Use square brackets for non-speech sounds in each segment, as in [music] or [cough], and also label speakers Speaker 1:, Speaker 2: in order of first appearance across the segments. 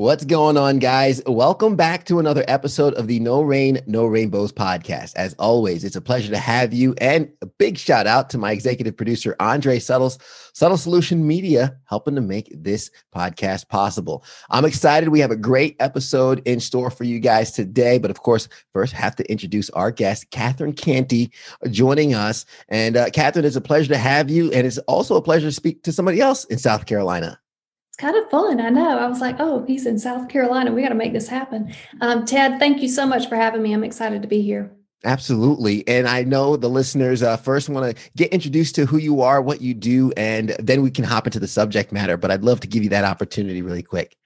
Speaker 1: What's going on, guys? Welcome back to another episode of the No Rain, No Rainbows podcast. As always, it's a pleasure to have you. And a big shout out to my executive producer, Andre Suttles, Subtle Solution Media, helping to make this podcast possible. I'm excited. We have a great episode in store for you guys today. But of course, first, have to introduce our guest, Catherine Canty, joining us. And uh, Catherine, it's a pleasure to have you. And it's also a pleasure to speak to somebody else in South Carolina
Speaker 2: kind of fun. I know. I was like, oh, he's in South Carolina. We got to make this happen. Um, Ted, thank you so much for having me. I'm excited to be here.
Speaker 1: Absolutely. And I know the listeners uh, first want to get introduced to who you are, what you do, and then we can hop into the subject matter. But I'd love to give you that opportunity really quick.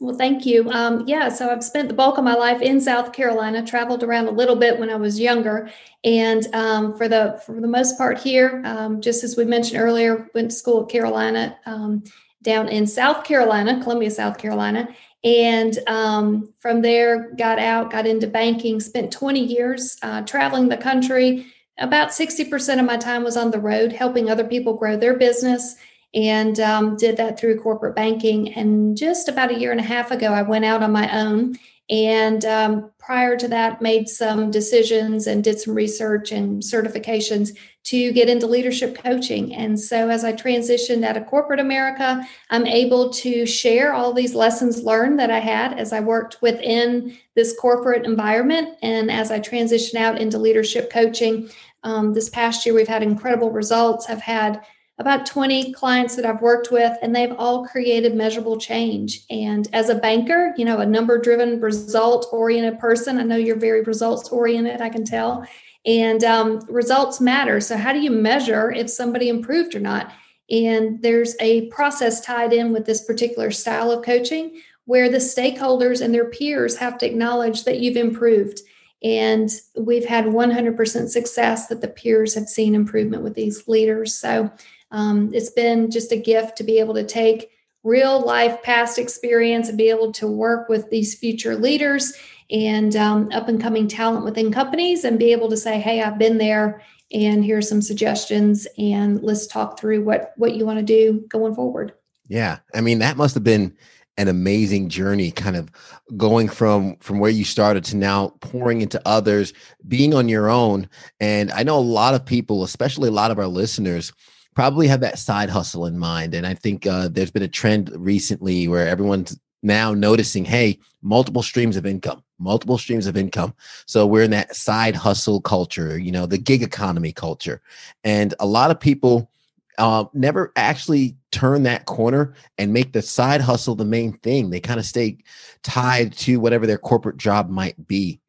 Speaker 2: Well, thank you. Um, yeah, so I've spent the bulk of my life in South Carolina. Traveled around a little bit when I was younger, and um, for the for the most part here, um, just as we mentioned earlier, went to school at Carolina um, down in South Carolina, Columbia, South Carolina. And um, from there, got out, got into banking, spent 20 years uh, traveling the country. About 60% of my time was on the road, helping other people grow their business, and um, did that through corporate banking. And just about a year and a half ago, I went out on my own and um, prior to that, made some decisions and did some research and certifications to get into leadership coaching. And so, as I transitioned out of corporate America, I'm able to share all these lessons learned that I had as I worked within this corporate environment. And as I transition out into leadership coaching, um, this past year, we've had incredible results. I've had about 20 clients that I've worked with, and they've all created measurable change. And as a banker, you know, a number driven, result oriented person, I know you're very results oriented, I can tell. And um, results matter. So, how do you measure if somebody improved or not? And there's a process tied in with this particular style of coaching where the stakeholders and their peers have to acknowledge that you've improved. And we've had 100% success that the peers have seen improvement with these leaders. So, um, it's been just a gift to be able to take real life past experience and be able to work with these future leaders and um, up and coming talent within companies and be able to say hey i've been there and here's some suggestions and let's talk through what what you want to do going forward.
Speaker 1: Yeah i mean that must have been an amazing journey kind of going from from where you started to now pouring into others being on your own. And i know a lot of people especially a lot of our listeners probably have that side hustle in mind. And I think uh, there's been a trend recently where everyone's now noticing, hey, multiple streams of income, multiple streams of income. So we're in that side hustle culture, you know, the gig economy culture. And a lot of people uh, never actually turn that corner and make the side hustle the main thing. They kind of stay tied to whatever their corporate job might be.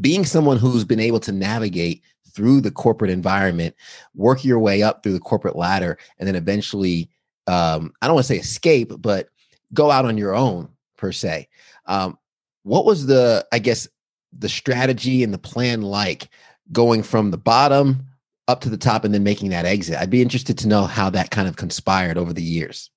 Speaker 1: Being someone who's been able to navigate through the corporate environment, work your way up through the corporate ladder, and then eventually, um, I don't want to say escape, but go out on your own per se. Um, what was the, I guess, the strategy and the plan like going from the bottom up to the top and then making that exit? I'd be interested to know how that kind of conspired over the years.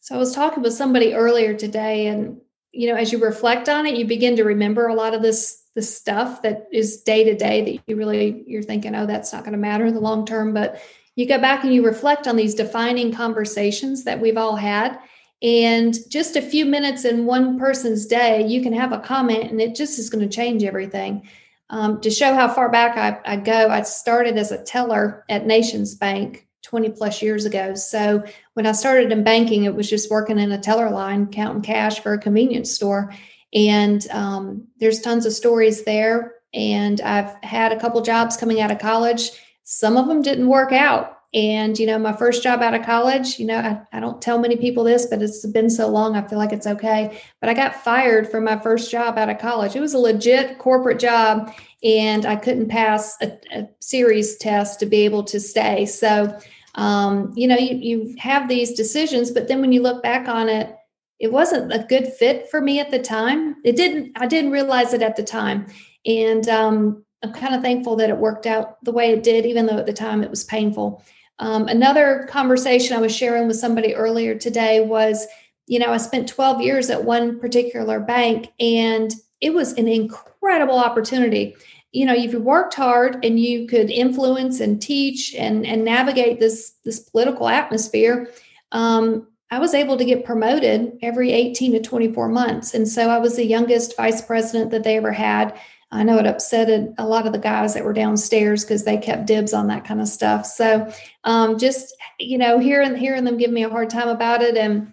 Speaker 2: So I was talking with somebody earlier today, and you know, as you reflect on it, you begin to remember a lot of this the stuff that is day to day that you really you're thinking oh that's not going to matter in the long term. But you go back and you reflect on these defining conversations that we've all had. And just a few minutes in one person's day you can have a comment and it just is going to change everything. Um, to show how far back I, I go i started as a teller at NationsBank 20 plus years ago. So when i started in banking it was just working in a teller line counting cash for a convenience store and um, there's tons of stories there. And I've had a couple jobs coming out of college. Some of them didn't work out. And, you know, my first job out of college, you know, I, I don't tell many people this, but it's been so long, I feel like it's okay. But I got fired from my first job out of college. It was a legit corporate job, and I couldn't pass a, a series test to be able to stay. So, um, you know, you, you have these decisions, but then when you look back on it, it wasn't a good fit for me at the time. It didn't, I didn't realize it at the time. And um, I'm kind of thankful that it worked out the way it did, even though at the time it was painful. Um, another conversation I was sharing with somebody earlier today was, you know, I spent 12 years at one particular bank and it was an incredible opportunity. You know, if you worked hard and you could influence and teach and, and navigate this, this political atmosphere, um, I was able to get promoted every 18 to 24 months. And so I was the youngest vice president that they ever had. I know it upset a lot of the guys that were downstairs because they kept dibs on that kind of stuff. So um, just, you know, hearing, hearing them give me a hard time about it. And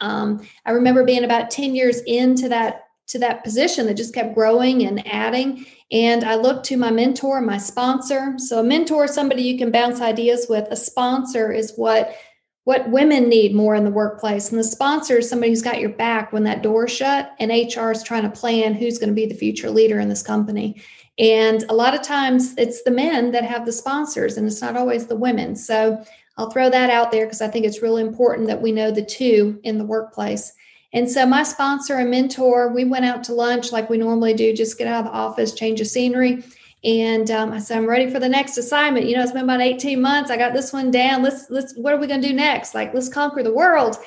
Speaker 2: um, I remember being about 10 years into that to that position that just kept growing and adding. And I looked to my mentor, my sponsor. So a mentor somebody you can bounce ideas with. A sponsor is what what women need more in the workplace. And the sponsor is somebody who's got your back when that door shut and HR is trying to plan who's going to be the future leader in this company. And a lot of times it's the men that have the sponsors and it's not always the women. So I'll throw that out there because I think it's really important that we know the two in the workplace. And so my sponsor and mentor, we went out to lunch like we normally do, just get out of the office, change of scenery. And um, I said, I'm ready for the next assignment. You know, it's been about 18 months. I got this one down. Let's, let's, what are we going to do next? Like, let's conquer the world.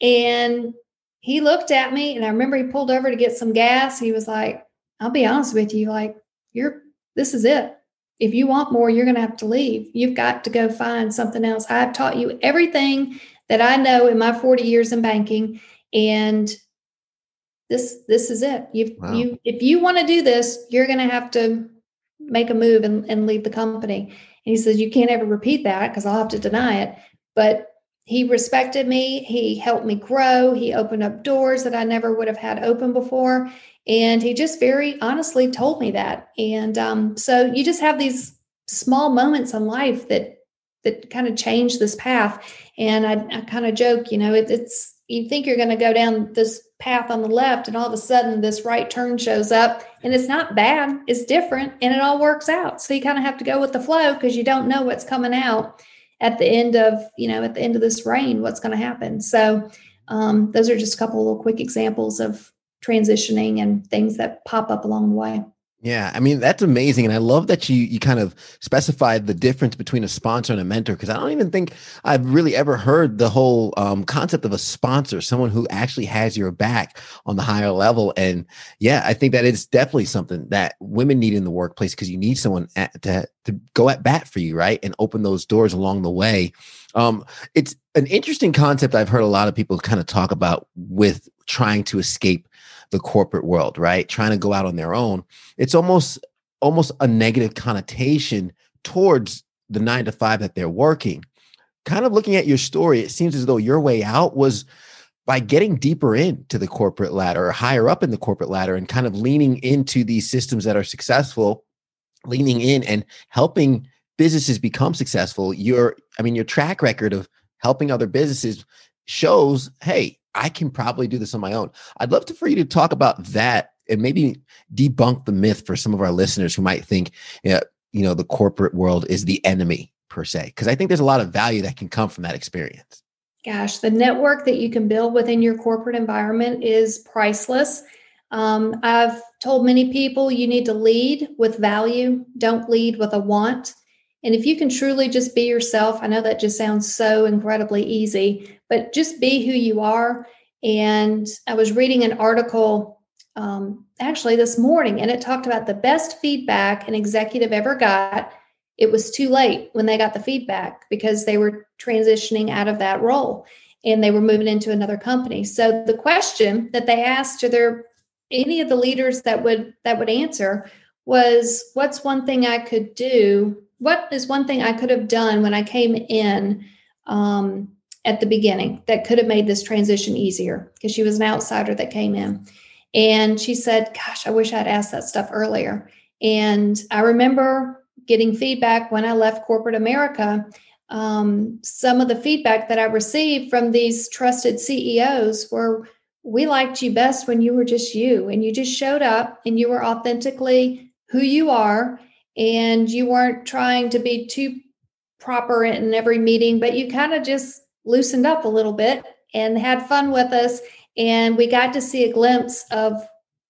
Speaker 2: And he looked at me and I remember he pulled over to get some gas. He was like, I'll be honest with you, like, you're, this is it. If you want more, you're going to have to leave. You've got to go find something else. I've taught you everything that I know in my 40 years in banking. And this, this is it. You've, wow. you, if you want to do this, you're going to have to make a move and, and leave the company. And he says, You can't ever repeat that because I'll have to deny it. But he respected me. He helped me grow. He opened up doors that I never would have had open before. And he just very honestly told me that. And um, so you just have these small moments in life that that kind of change this path. And I, I kind of joke, you know, it, it's you think you're going to go down this path on the left and all of a sudden this right turn shows up and it's not bad it's different and it all works out. So you kind of have to go with the flow because you don't know what's coming out at the end of you know at the end of this rain what's going to happen. So um, those are just a couple little quick examples of transitioning and things that pop up along the way
Speaker 1: yeah, I mean that's amazing, and I love that you you kind of specified the difference between a sponsor and a mentor because I don't even think I've really ever heard the whole um, concept of a sponsor, someone who actually has your back on the higher level. And yeah, I think that it's definitely something that women need in the workplace because you need someone at, to to go at bat for you, right, and open those doors along the way. Um, it's an interesting concept I've heard a lot of people kind of talk about with trying to escape the corporate world, right? Trying to go out on their own. It's almost almost a negative connotation towards the 9 to 5 that they're working. Kind of looking at your story, it seems as though your way out was by getting deeper into the corporate ladder or higher up in the corporate ladder and kind of leaning into these systems that are successful, leaning in and helping businesses become successful. Your I mean your track record of helping other businesses shows, hey, I can probably do this on my own. I'd love to for you to talk about that and maybe debunk the myth for some of our listeners who might think, you know, you know the corporate world is the enemy per se. Because I think there's a lot of value that can come from that experience.
Speaker 2: Gosh, the network that you can build within your corporate environment is priceless. Um, I've told many people you need to lead with value, don't lead with a want. And if you can truly just be yourself, I know that just sounds so incredibly easy, but just be who you are. And I was reading an article um, actually this morning, and it talked about the best feedback an executive ever got. It was too late when they got the feedback because they were transitioning out of that role and they were moving into another company. So the question that they asked to their any of the leaders that would that would answer was what's one thing I could do what is one thing I could have done when I came in um, at the beginning that could have made this transition easier? Because she was an outsider that came in. And she said, Gosh, I wish I'd asked that stuff earlier. And I remember getting feedback when I left corporate America. Um, some of the feedback that I received from these trusted CEOs were, We liked you best when you were just you and you just showed up and you were authentically who you are and you weren't trying to be too proper in every meeting, but you kind of just loosened up a little bit and had fun with us. And we got to see a glimpse of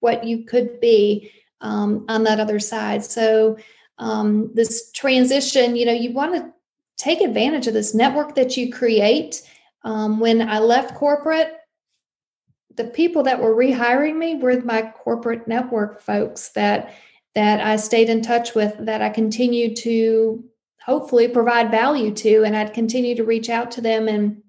Speaker 2: what you could be um, on that other side. So, um, this transition, you know, you want to take advantage of this network that you create. Um, when I left corporate, the people that were rehiring me were my corporate network folks that that I stayed in touch with, that I continued to hopefully provide value to, and I'd continue to reach out to them and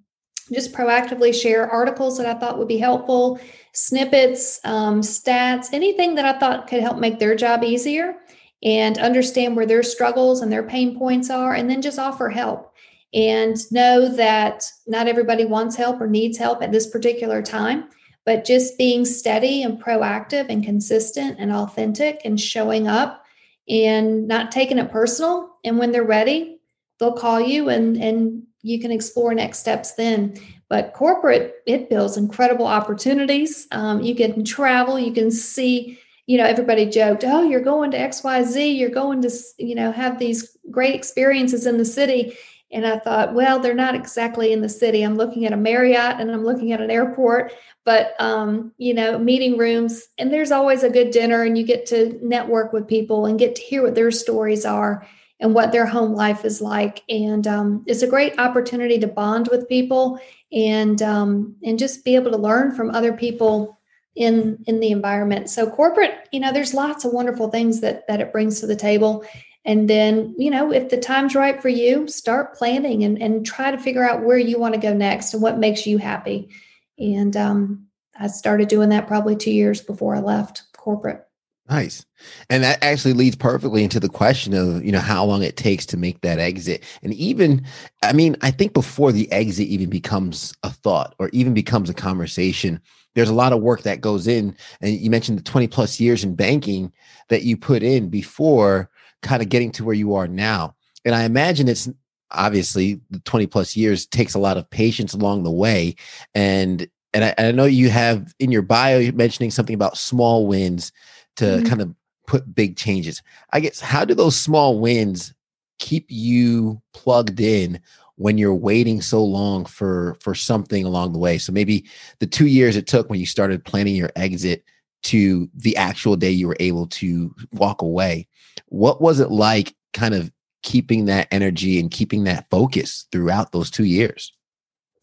Speaker 2: just proactively share articles that I thought would be helpful, snippets, um, stats, anything that I thought could help make their job easier and understand where their struggles and their pain points are, and then just offer help and know that not everybody wants help or needs help at this particular time. But just being steady and proactive and consistent and authentic and showing up and not taking it personal. And when they're ready, they'll call you and, and you can explore next steps then. But corporate, it builds incredible opportunities. Um, you can travel, you can see, you know, everybody joked, oh, you're going to XYZ, you're going to, you know, have these great experiences in the city. And I thought, well, they're not exactly in the city. I'm looking at a Marriott and I'm looking at an airport, but um, you know, meeting rooms, and there's always a good dinner, and you get to network with people and get to hear what their stories are and what their home life is like. And um, it's a great opportunity to bond with people and um, and just be able to learn from other people in in the environment. So corporate, you know, there's lots of wonderful things that that it brings to the table. And then, you know, if the time's right for you, start planning and, and try to figure out where you want to go next and what makes you happy. And um, I started doing that probably two years before I left corporate.
Speaker 1: Nice. And that actually leads perfectly into the question of, you know, how long it takes to make that exit. And even, I mean, I think before the exit even becomes a thought or even becomes a conversation, there's a lot of work that goes in. And you mentioned the 20 plus years in banking that you put in before kind of getting to where you are now. And I imagine it's obviously the 20 plus years takes a lot of patience along the way. And and I, I know you have in your bio mentioning something about small wins to mm-hmm. kind of put big changes. I guess how do those small wins keep you plugged in when you're waiting so long for for something along the way? So maybe the 2 years it took when you started planning your exit to the actual day you were able to walk away. What was it like kind of keeping that energy and keeping that focus throughout those 2 years?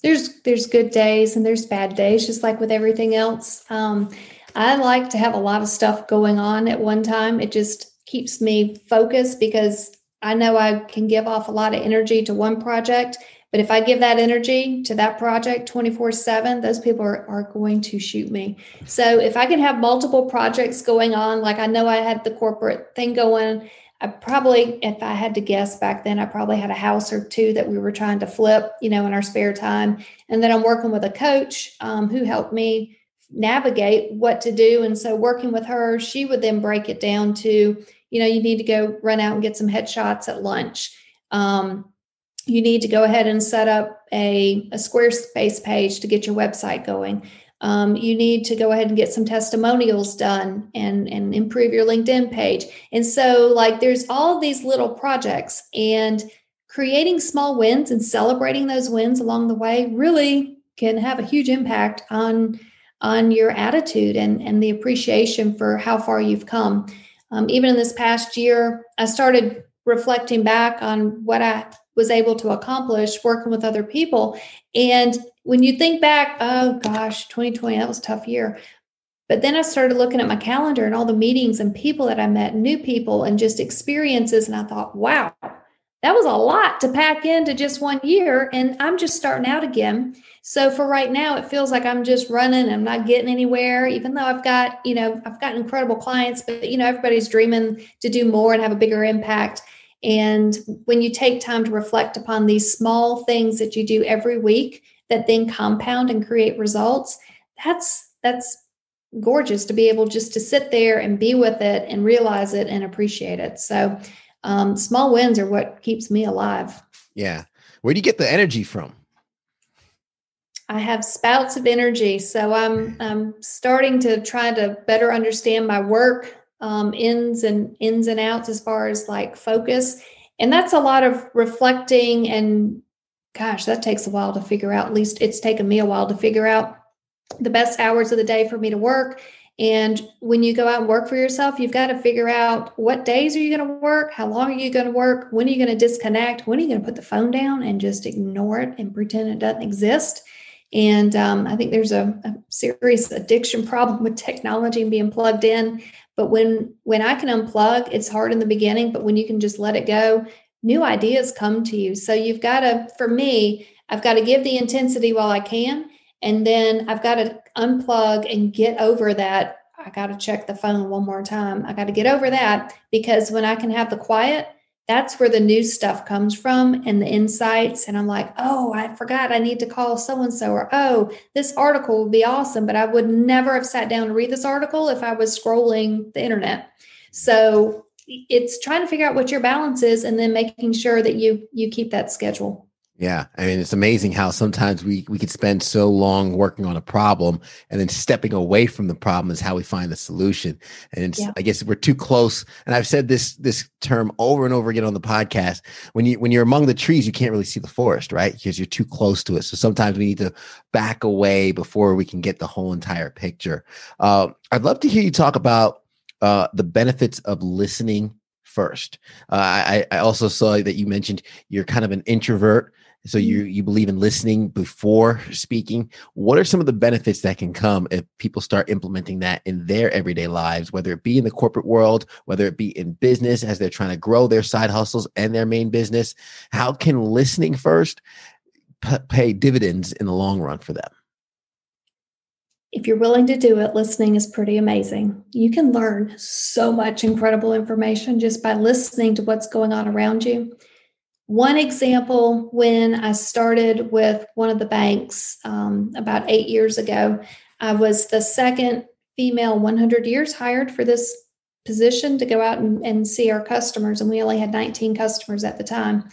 Speaker 2: There's there's good days and there's bad days just like with everything else. Um, I like to have a lot of stuff going on at one time. It just keeps me focused because I know I can give off a lot of energy to one project. But if I give that energy to that project 24 7, those people are, are going to shoot me. So if I can have multiple projects going on, like I know I had the corporate thing going, I probably, if I had to guess back then, I probably had a house or two that we were trying to flip, you know, in our spare time. And then I'm working with a coach um, who helped me navigate what to do. And so working with her, she would then break it down to, you know, you need to go run out and get some headshots at lunch. Um, you need to go ahead and set up a, a Squarespace page to get your website going. Um, you need to go ahead and get some testimonials done and, and improve your LinkedIn page. And so, like, there's all these little projects, and creating small wins and celebrating those wins along the way really can have a huge impact on on your attitude and, and the appreciation for how far you've come. Um, even in this past year, I started reflecting back on what I was able to accomplish working with other people. And when you think back, oh gosh, 2020, that was a tough year. But then I started looking at my calendar and all the meetings and people that I met, new people, and just experiences. And I thought, wow, that was a lot to pack into just one year. And I'm just starting out again. So for right now, it feels like I'm just running. I'm not getting anywhere, even though I've got, you know, I've got incredible clients, but, you know, everybody's dreaming to do more and have a bigger impact. And when you take time to reflect upon these small things that you do every week that then compound and create results, that's, that's, gorgeous to be able just to sit there and be with it and realize it and appreciate it. So, um, small wins are what keeps me alive.
Speaker 1: Yeah. Where do you get the energy from?
Speaker 2: I have spouts of energy. So I'm I'm starting to try to better understand my work um, ins and ins and outs as far as like focus. And that's a lot of reflecting and gosh, that takes a while to figure out. At least it's taken me a while to figure out the best hours of the day for me to work And when you go out and work for yourself, you've got to figure out what days are you going to work? How long are you going to work? When are you going to disconnect? When are you going to put the phone down and just ignore it and pretend it doesn't exist? And um, I think there's a, a serious addiction problem with technology and being plugged in. But when when I can unplug, it's hard in the beginning, but when you can just let it go, new ideas come to you. So you've got to, for me, I've got to give the intensity while I can. And then I've got to unplug and get over that. I got to check the phone one more time. I got to get over that because when I can have the quiet, that's where the new stuff comes from and the insights. And I'm like, oh, I forgot I need to call so and so, or oh, this article would be awesome, but I would never have sat down to read this article if I was scrolling the internet. So it's trying to figure out what your balance is and then making sure that you you keep that schedule.
Speaker 1: Yeah, I mean it's amazing how sometimes we we could spend so long working on a problem and then stepping away from the problem is how we find the solution. And yeah. I guess we're too close. And I've said this this term over and over again on the podcast. When you when you're among the trees, you can't really see the forest, right? Because you're too close to it. So sometimes we need to back away before we can get the whole entire picture. Uh, I'd love to hear you talk about uh, the benefits of listening first. Uh, I, I also saw that you mentioned you're kind of an introvert so you you believe in listening before speaking what are some of the benefits that can come if people start implementing that in their everyday lives whether it be in the corporate world whether it be in business as they're trying to grow their side hustles and their main business how can listening first p- pay dividends in the long run for them
Speaker 2: if you're willing to do it, listening is pretty amazing. You can learn so much incredible information just by listening to what's going on around you. One example when I started with one of the banks um, about eight years ago, I was the second female 100 years hired for this position to go out and, and see our customers. And we only had 19 customers at the time.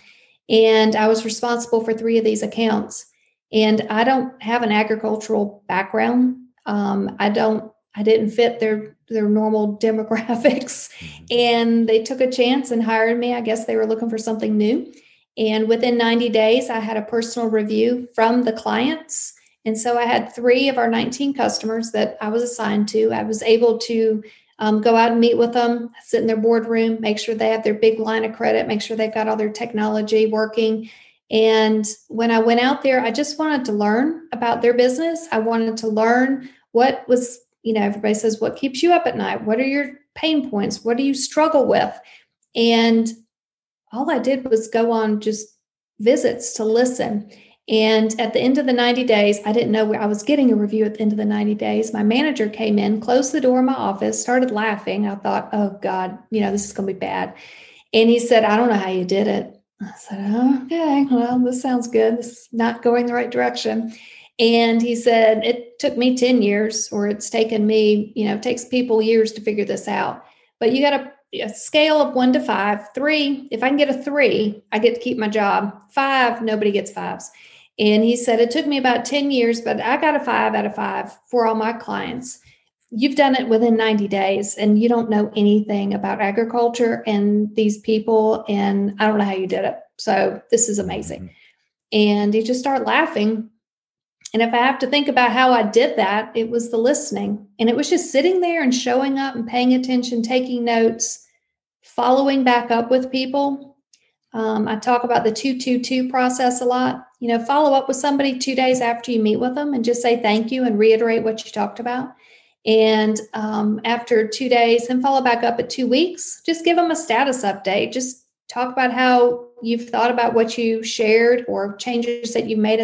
Speaker 2: And I was responsible for three of these accounts. And I don't have an agricultural background. Um, I don't, I didn't fit their their normal [laughs] demographics, mm-hmm. and they took a chance and hired me. I guess they were looking for something new. And within 90 days, I had a personal review from the clients. And so I had three of our 19 customers that I was assigned to. I was able to um, go out and meet with them, sit in their boardroom, make sure they have their big line of credit, make sure they've got all their technology working, and when I went out there, I just wanted to learn about their business. I wanted to learn what was, you know, everybody says, what keeps you up at night? What are your pain points? What do you struggle with? And all I did was go on just visits to listen. And at the end of the 90 days, I didn't know where I was getting a review at the end of the 90 days. My manager came in, closed the door of my office, started laughing. I thought, oh God, you know, this is going to be bad. And he said, I don't know how you did it. I said, okay, well, this sounds good. This is not going the right direction. And he said, it took me 10 years, or it's taken me, you know, it takes people years to figure this out. But you got a, a scale of one to five. Three, if I can get a three, I get to keep my job. Five, nobody gets fives. And he said, it took me about 10 years, but I got a five out of five for all my clients you've done it within 90 days and you don't know anything about agriculture and these people and i don't know how you did it so this is amazing mm-hmm. and he just started laughing and if i have to think about how i did that it was the listening and it was just sitting there and showing up and paying attention taking notes following back up with people um, i talk about the 222 process a lot you know follow up with somebody two days after you meet with them and just say thank you and reiterate what you talked about and um, after two days, then follow back up at two weeks. Just give them a status update. Just talk about how you've thought about what you shared or changes that you've made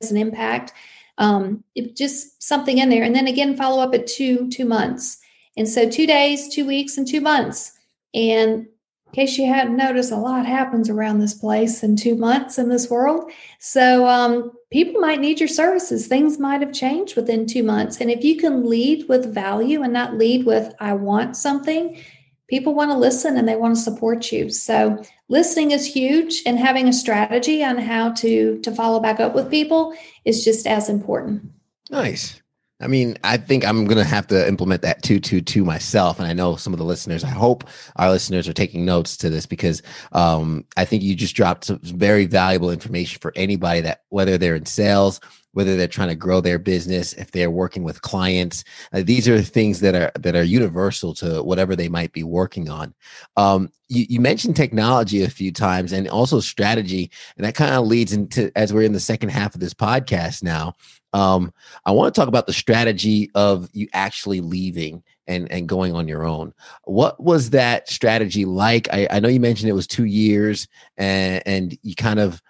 Speaker 2: as an impact. Um, it, just something in there, and then again follow up at two two months. And so two days, two weeks, and two months. And in case you hadn't noticed, a lot happens around this place in two months in this world. So um, people might need your services. Things might have changed within two months. And if you can lead with value and not lead with, I want something, people want to listen and they want to support you. So listening is huge and having a strategy on how to to follow back up with people is just as important.
Speaker 1: Nice. I mean, I think I'm going to have to implement that 222 myself. And I know some of the listeners, I hope our listeners are taking notes to this because um, I think you just dropped some very valuable information for anybody that, whether they're in sales, whether they're trying to grow their business, if they're working with clients. Uh, these are things that are that are universal to whatever they might be working on. Um, you, you mentioned technology a few times and also strategy, and that kind of leads into as we're in the second half of this podcast now. Um, I want to talk about the strategy of you actually leaving and and going on your own. What was that strategy like? I, I know you mentioned it was two years, and and you kind of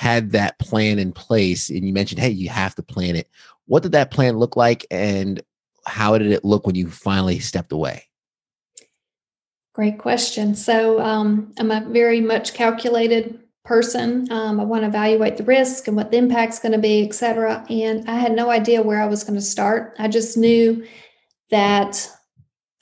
Speaker 1: had that plan in place, and you mentioned, hey, you have to plan it. What did that plan look like, and how did it look when you finally stepped away?
Speaker 2: Great question. So um, I'm a very much calculated person. Um, I want to evaluate the risk and what the impact's going to be, et cetera. And I had no idea where I was going to start. I just knew that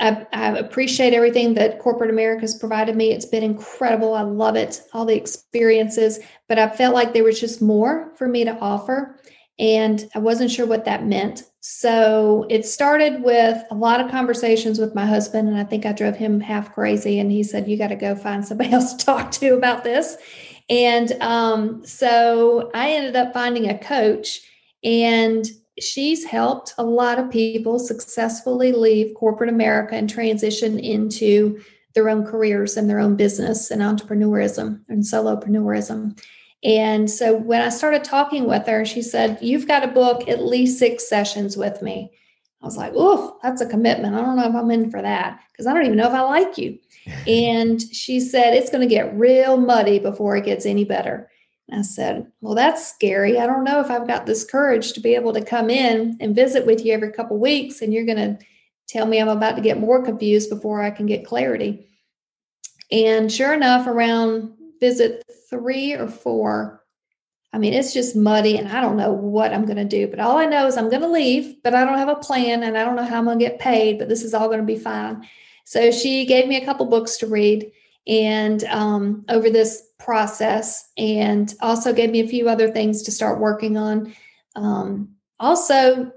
Speaker 2: I, I, appreciate everything that corporate America has provided me. It's been incredible. I love it, all the experiences, but I felt like there was just more for me to offer. And I wasn't sure what that meant. So it started with a lot of conversations with my husband. And I think I drove him half crazy. And he said, You got to go find somebody [laughs] else to talk to about this. And um, so I ended up finding a coach. And she's helped a lot of people successfully leave corporate America and transition into their own careers and their own business and entrepreneurism and solopreneurism. And so when I started talking with her, she said, You've got to book at least six sessions with me. I was like, Oh, that's a commitment. I don't know if I'm in for that because I don't even know if I like you. [laughs] and she said, It's going to get real muddy before it gets any better. I said, Well, that's scary. I don't know if I've got this courage to be able to come in and visit with you every couple weeks, and you're going to tell me I'm about to get more confused before I can get clarity. And sure enough, around visit three or four, I mean, it's just muddy, and I don't know what I'm going to do. But all I know is I'm going to leave, but I don't have a plan, and I don't know how I'm going to get paid, but this is all going to be fine. So she gave me a couple books to read and um, over this process and also gave me a few other things to start working on. Um, also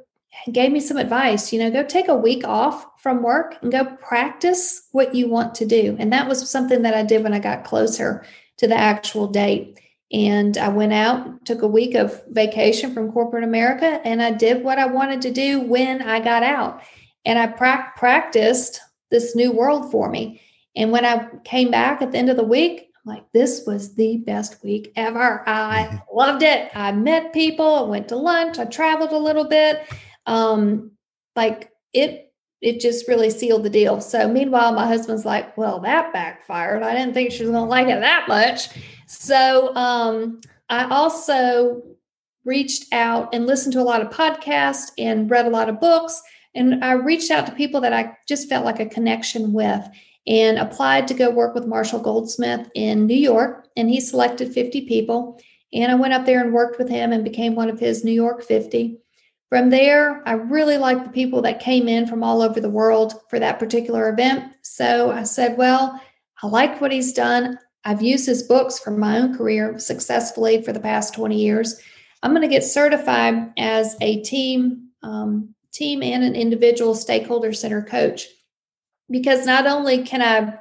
Speaker 2: gave me some advice you know go take a week off from work and go practice what you want to do. And that was something that i did when i got closer to the actual date. And i went out took a week of vacation from corporate america and i did what i wanted to do when i got out. And i pra- practiced this new world for me and when I came back at the end of the week, I'm like, this was the best week ever. I [laughs] loved it. I met people, I went to lunch, I traveled a little bit. Um, like it it just really sealed the deal. So meanwhile, my husband's like, well, that backfired. I didn't think she was gonna like it that much. So um, I also reached out and listened to a lot of podcasts and read a lot of books. And I reached out to people that I just felt like a connection with and applied to go work with Marshall Goldsmith in New York. And he selected 50 people. And I went up there and worked with him and became one of his New York 50. From there, I really liked the people that came in from all over the world for that particular event. So I said, Well, I like what he's done. I've used his books for my own career successfully for the past 20 years. I'm going to get certified as a team, um, team and an individual stakeholder center coach because not only can I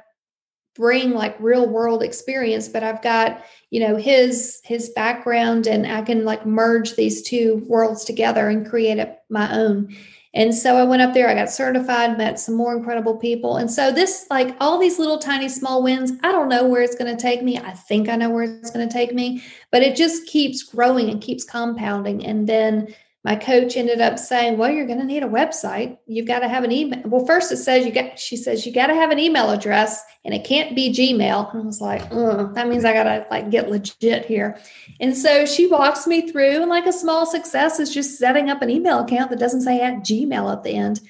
Speaker 2: bring like real world experience but i've got you know his his background and i can like merge these two worlds together and create a, my own. And so i went up there i got certified met some more incredible people. And so this like all these little tiny small wins i don't know where it's going to take me. I think i know where it's going to take me but it just keeps growing and keeps compounding. And then my coach ended up saying, "Well, you're going to need a website. You've got to have an email." Well, first it says you got. She says you got to have an email address, and it can't be Gmail. And I was like, "That means I got to like get legit here." And so she walks me through, and like a small success is just setting up an email account that doesn't say at Gmail at the end.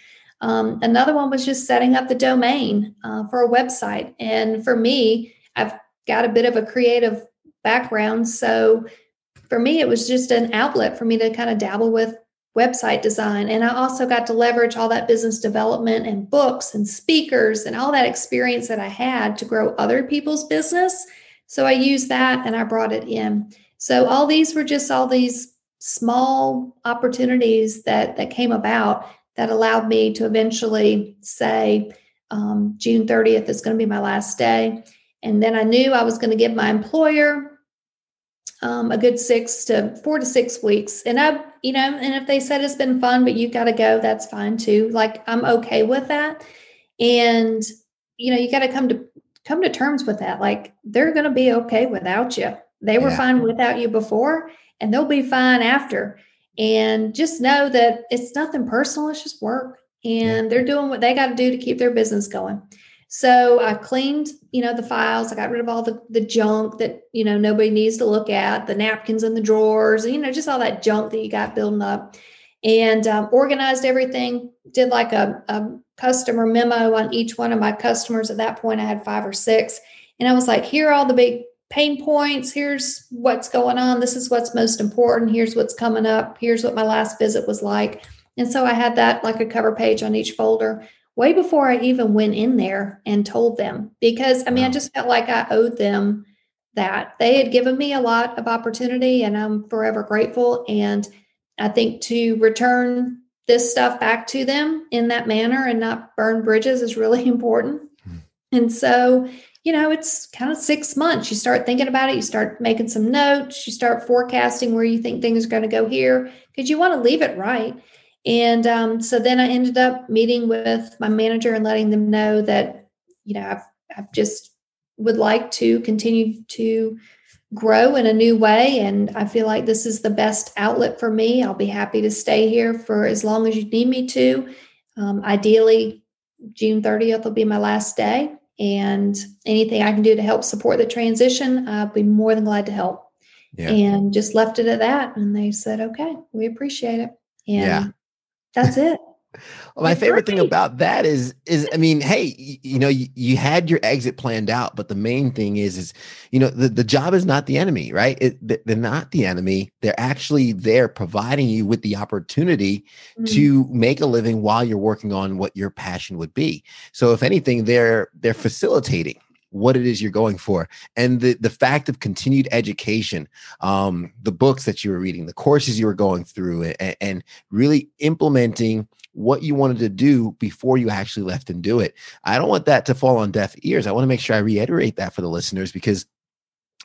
Speaker 2: Um, another one was just setting up the domain uh, for a website. And for me, I've got a bit of a creative background, so for me, it was just an outlet for me to kind of dabble with website design. And I also got to leverage all that business development and books and speakers and all that experience that I had to grow other people's business. So I used that and I brought it in. So all these were just all these small opportunities that that came about that allowed me to eventually say um, June 30th is going to be my last day. And then I knew I was going to give my employer um, a good six to four to six weeks. And I, you know, and if they said it's been fun, but you've got to go, that's fine too. Like I'm okay with that. And, you know, you got to come to come to terms with that. Like they're going to be okay without you. They were yeah. fine without you before and they'll be fine after. And just know that it's nothing personal. It's just work and yeah. they're doing what they got to do to keep their business going. So I cleaned, you know, the files. I got rid of all the, the junk that, you know, nobody needs to look at, the napkins in the drawers, you know, just all that junk that you got building up and um, organized everything. Did like a, a customer memo on each one of my customers. At that point, I had five or six. And I was like, here are all the big pain points. Here's what's going on. This is what's most important. Here's what's coming up. Here's what my last visit was like. And so I had that like a cover page on each folder way before I even went in there and told them because I mean, I just felt like I owed them that. They had given me a lot of opportunity and I'm forever grateful. And I think to return this stuff back to them in that manner and not burn bridges is really [laughs] important. Hmm. And so, you know, it's kind of six months. You start thinking about it, you start making some notes, you start forecasting where you think things are going to go here because you want to leave it right. And um, so then I ended up meeting with my manager and letting them know that, you know, I've, I've just would like to continue to grow in a new way. And I feel like this is the best outlet for me. I'll be happy to stay here for as long as you need me to. Um, ideally, June 30th will be my last day. And anything I can do to help support the transition, I'll be more than glad to help. Yeah. And just left it at that. And they said, okay, we appreciate it. And yeah. That's it.
Speaker 1: Well, my favorite thing about that is is I mean, hey, you, you know, you, you, had your exit planned out, but the main thing is is you know the, the job is not the enemy, right? It, they're not the enemy. They're actually there providing you with the opportunity mm-hmm. to make a living while you're working on what your passion would be. So if anything, they're they're facilitating what it is you're going for. And the the fact of continued education um the books that you were reading the courses you were going through and, and really implementing what you wanted to do before you actually left and do it. I don't want that to fall on deaf ears. I want to make sure i reiterate that for the listeners because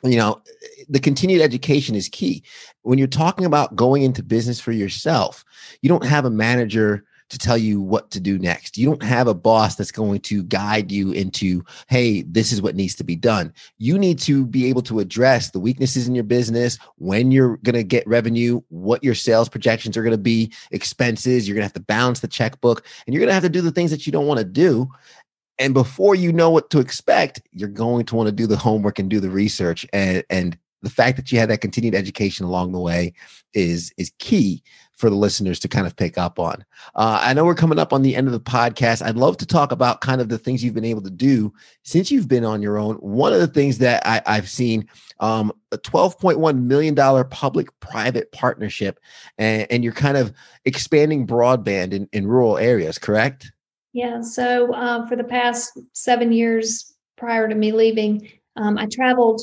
Speaker 1: you know the continued education is key. When you're talking about going into business for yourself you don't have a manager to tell you what to do next. You don't have a boss that's going to guide you into, hey, this is what needs to be done. You need to be able to address the weaknesses in your business, when you're going to get revenue, what your sales projections are going to be, expenses. You're going to have to balance the checkbook, and you're going to have to do the things that you don't want to do. And before you know what to expect, you're going to want to do the homework and do the research. And, and the fact that you had that continued education along the way is is key for the listeners to kind of pick up on. Uh, I know we're coming up on the end of the podcast. I'd love to talk about kind of the things you've been able to do since you've been on your own. One of the things that I, have seen um, a $12.1 million public private partnership, and, and, you're kind of expanding broadband in, in rural areas, correct?
Speaker 2: Yeah. So uh, for the past seven years prior to me leaving, um, I traveled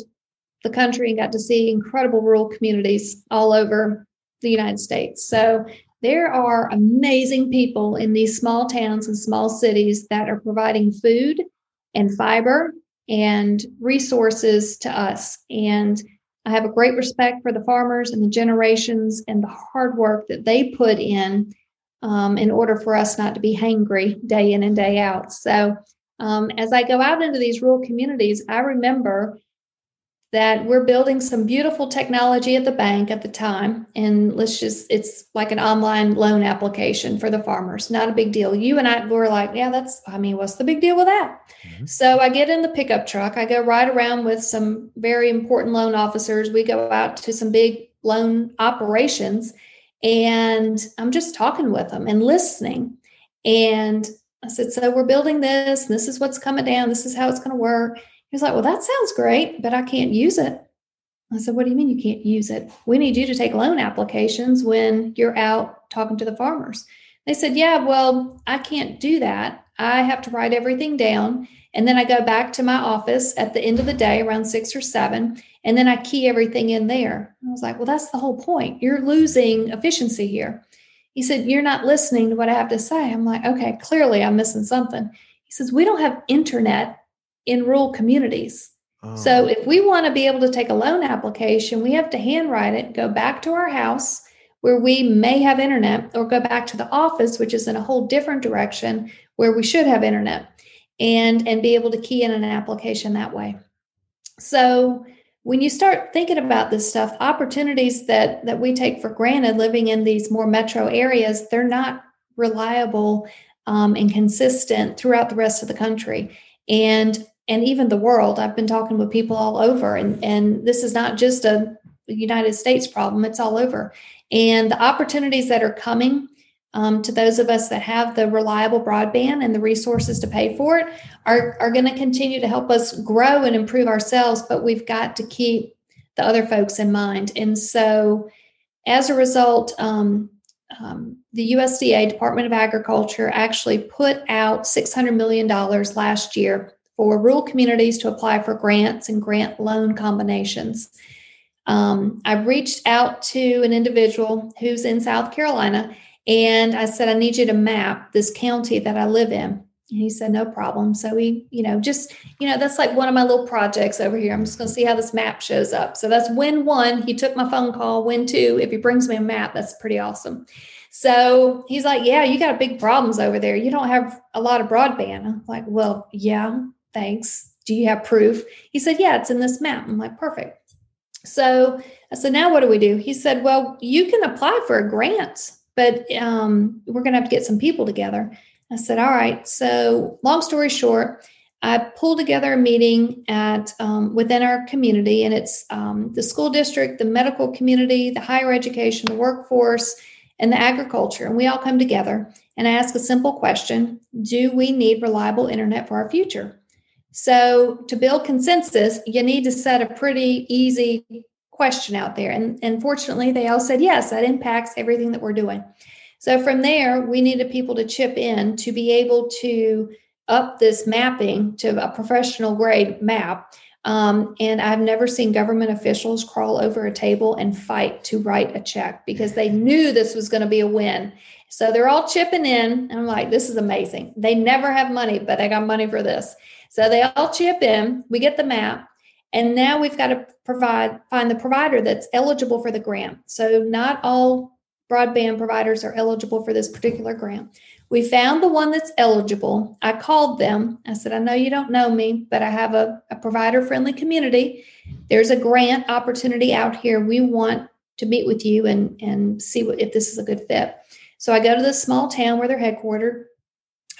Speaker 2: the country and got to see incredible rural communities all over the United States. So there are amazing people in these small towns and small cities that are providing food and fiber and resources to us. And I have a great respect for the farmers and the generations and the hard work that they put in um, in order for us not to be hangry day in and day out. So, um, as I go out into these rural communities, I remember that we're building some beautiful technology at the bank at the time. And let's just, it's like an online loan application for the farmers. Not a big deal. You and I were like, yeah, that's, I mean, what's the big deal with that? Mm-hmm. So I get in the pickup truck. I go right around with some very important loan officers. We go out to some big loan operations and I'm just talking with them and listening. And I said, so we're building this, and this is what's coming down. This is how it's going to work. He's like, Well, that sounds great, but I can't use it. I said, What do you mean you can't use it? We need you to take loan applications when you're out talking to the farmers. They said, Yeah, well, I can't do that. I have to write everything down. And then I go back to my office at the end of the day around six or seven, and then I key everything in there. I was like, Well, that's the whole point. You're losing efficiency here. He said, You're not listening to what I have to say. I'm like, Okay, clearly I'm missing something. He says, We don't have internet in rural communities. Oh. So if we want to be able to take a loan application, we have to handwrite it, go back to our house where we may have internet, or go back to the office, which is in a whole different direction where we should have internet, and and be able to key in an application that way. So when you start thinking about this stuff, opportunities that that we take for granted living in these more metro areas, they're not reliable um, and consistent throughout the rest of the country. And and even the world. I've been talking with people all over, and, and this is not just a United States problem, it's all over. And the opportunities that are coming um, to those of us that have the reliable broadband and the resources to pay for it are, are going to continue to help us grow and improve ourselves, but we've got to keep the other folks in mind. And so, as a result, um, um, the USDA, Department of Agriculture, actually put out $600 million last year for rural communities to apply for grants and grant loan combinations. Um, I reached out to an individual who's in South Carolina and I said, I need you to map this county that I live in. And he said, no problem. So we, you know, just, you know, that's like one of my little projects over here. I'm just going to see how this map shows up. So that's win one. He took my phone call. Win two. If he brings me a map, that's pretty awesome. So he's like, yeah, you got big problems over there. You don't have a lot of broadband. I'm like, well, yeah, thanks. Do you have proof? He said, yeah, it's in this map. I'm like, perfect. So I said, now what do we do? He said, well, you can apply for a grant, but um, we're going to have to get some people together. I said, all right. So long story short, I pulled together a meeting at um, within our community, and it's um, the school district, the medical community, the higher education, the workforce, and the agriculture. And we all come together and I ask a simple question: Do we need reliable internet for our future? So, to build consensus, you need to set a pretty easy question out there. And, and fortunately, they all said, yes, that impacts everything that we're doing. So, from there, we needed people to chip in to be able to up this mapping to a professional grade map. Um, and I've never seen government officials crawl over a table and fight to write a check because they knew this was going to be a win. So they're all chipping in. And I'm like, this is amazing. They never have money, but they got money for this. So they all chip in, we get the map, and now we've got to provide find the provider that's eligible for the grant. So not all broadband providers are eligible for this particular grant. We found the one that's eligible. I called them. I said, I know you don't know me, but I have a, a provider friendly community. There's a grant opportunity out here. We want to meet with you and, and see what, if this is a good fit. So I go to this small town where they're headquartered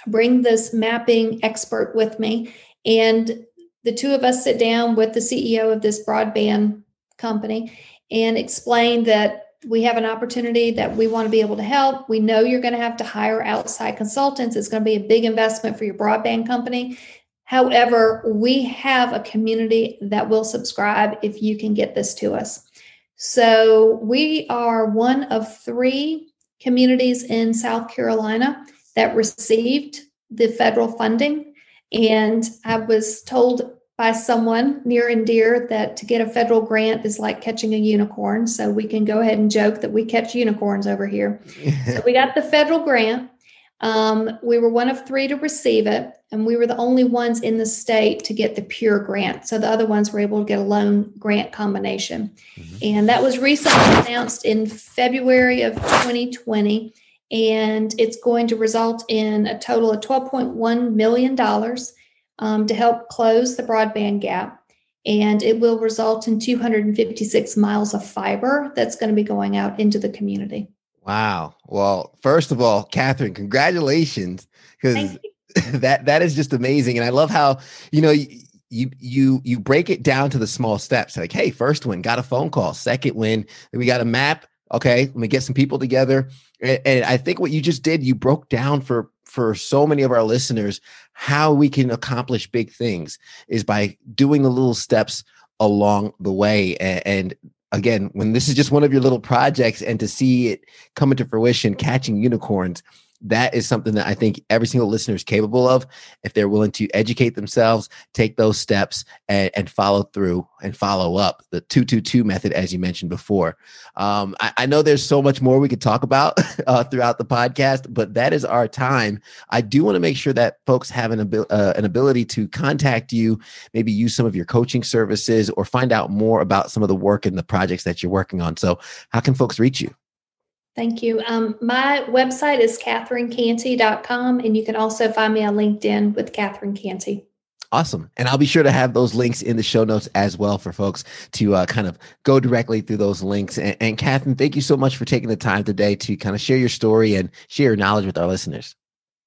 Speaker 2: bring this mapping expert with me. And the two of us sit down with the CEO of this broadband company and explain that we have an opportunity that we want to be able to help. We know you're going to have to hire outside consultants. It's going to be a big investment for your broadband company. However, we have a community that will subscribe if you can get this to us. So we are one of three communities in South Carolina that received the federal funding. And I was told by someone near and dear that to get a federal grant is like catching a unicorn. So we can go ahead and joke that we catch unicorns over here. [laughs] so we got the federal grant. Um, we were one of three to receive it, and we were the only ones in the state to get the pure grant. So the other ones were able to get a loan grant combination. Mm-hmm. And that was recently announced in February of 2020 and it's going to result in a total of $12.1 million um, to help close the broadband gap. And it will result in 256 miles of fiber that's going to be going out into the community.
Speaker 1: Wow. Well, first of all, Catherine, congratulations because [laughs] that that is just amazing, and I love how you know you you you break it down to the small steps. Like, hey, first win, got a phone call. Second win, we got a map. Okay, let me get some people together. And, and I think what you just did, you broke down for for so many of our listeners how we can accomplish big things is by doing the little steps along the way. And, and again, when this is just one of your little projects and to see it come into fruition, catching unicorns, that is something that I think every single listener is capable of if they're willing to educate themselves, take those steps, and, and follow through and follow up the 222 method, as you mentioned before. Um, I, I, know there's so much more we could talk about [laughs] uh, throughout the podcast, but that is our time. I do want to make sure that folks have an, abil- uh, an ability to contact you, maybe use some of your coaching services, or find out more about some of the work and the projects that you're working on. So, how can folks reach you?
Speaker 2: Thank you. Um, my website is catherinecanty.com, and you can also find me on LinkedIn with Catherine Canty.
Speaker 1: Awesome. And I'll be sure to have those links in the show notes as well for folks to uh, kind of go directly through those links. And, and Catherine, thank you so much for taking the time today to kind of share your story and share your knowledge with our listeners.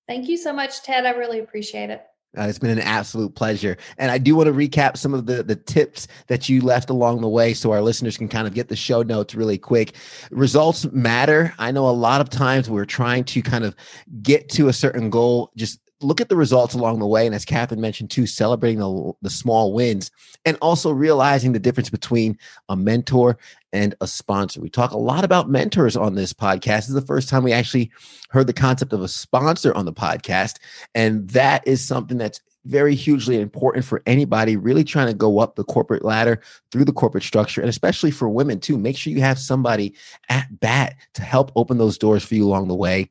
Speaker 2: Thank you so much, Ted. I really appreciate it.
Speaker 1: Uh, it's been an absolute pleasure. And I do want to recap some of the, the tips that you left along the way so our listeners can kind of get the show notes really quick. Results matter. I know a lot of times we're trying to kind of get to a certain goal just look at the results along the way. And as Catherine mentioned too, celebrating the, the small wins and also realizing the difference between a mentor and a sponsor. We talk a lot about mentors on this podcast. This is the first time we actually heard the concept of a sponsor on the podcast. And that is something that's very hugely important for anybody really trying to go up the corporate ladder through the corporate structure and especially for women too make sure you have somebody at bat to help open those doors for you along the way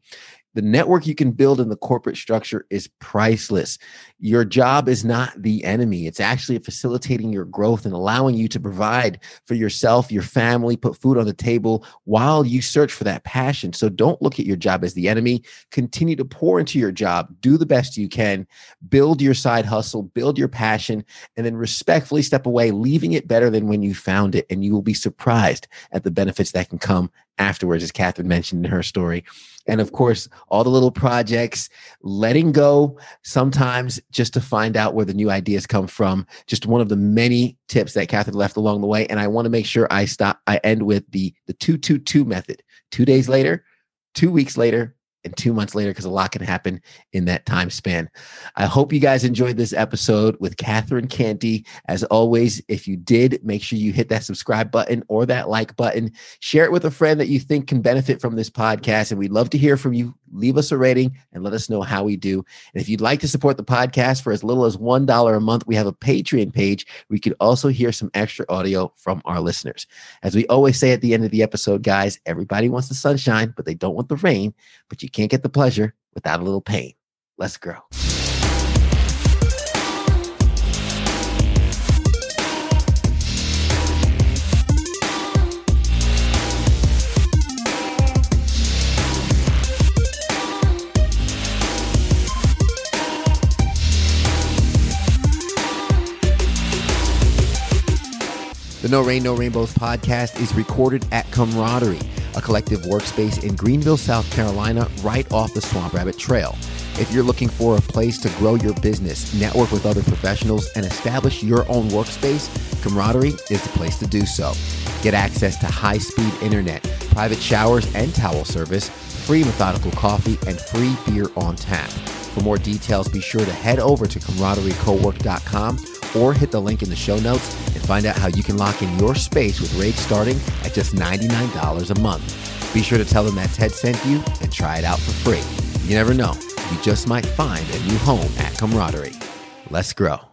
Speaker 1: the network you can build in the corporate structure is priceless. Your job is not the enemy. It's actually facilitating your growth and allowing you to provide for yourself, your family, put food on the table while you search for that passion. So don't look at your job as the enemy. Continue to pour into your job. Do the best you can. Build your side hustle, build your passion, and then respectfully step away, leaving it better than when you found it. And you will be surprised at the benefits that can come afterwards, as Catherine mentioned in her story. And of course, all the little projects, letting go sometimes just to find out where the new ideas come from. Just one of the many tips that Catherine left along the way. And I want to make sure I stop, I end with the the 222 method. Two days later, two weeks later, and two months later because a lot can happen in that time span. I hope you guys enjoyed this episode with Catherine Canty. As always, if you did, make sure you hit that subscribe button or that like button. Share it with a friend that you think can benefit from this podcast. And we'd love to hear from you. Leave us a rating and let us know how we do. And if you'd like to support the podcast for as little as $1 a month, we have a Patreon page where you could also hear some extra audio from our listeners. As we always say at the end of the episode, guys, everybody wants the sunshine, but they don't want the rain. But you can't get the pleasure without a little pain. Let's grow. The No Rain, No Rainbows podcast is recorded at Camaraderie, a collective workspace in Greenville, South Carolina, right off the Swamp Rabbit Trail. If you're looking for a place to grow your business, network with other professionals, and establish your own workspace, Camaraderie is the place to do so. Get access to high speed internet, private showers and towel service, free Methodical coffee, and free beer on tap. For more details, be sure to head over to camaraderiecowork.com or hit the link in the show notes and find out how you can lock in your space with rates starting at just $99 a month. Be sure to tell them that Ted sent you and try it out for free. You never know, you just might find a new home at Camaraderie. Let's grow.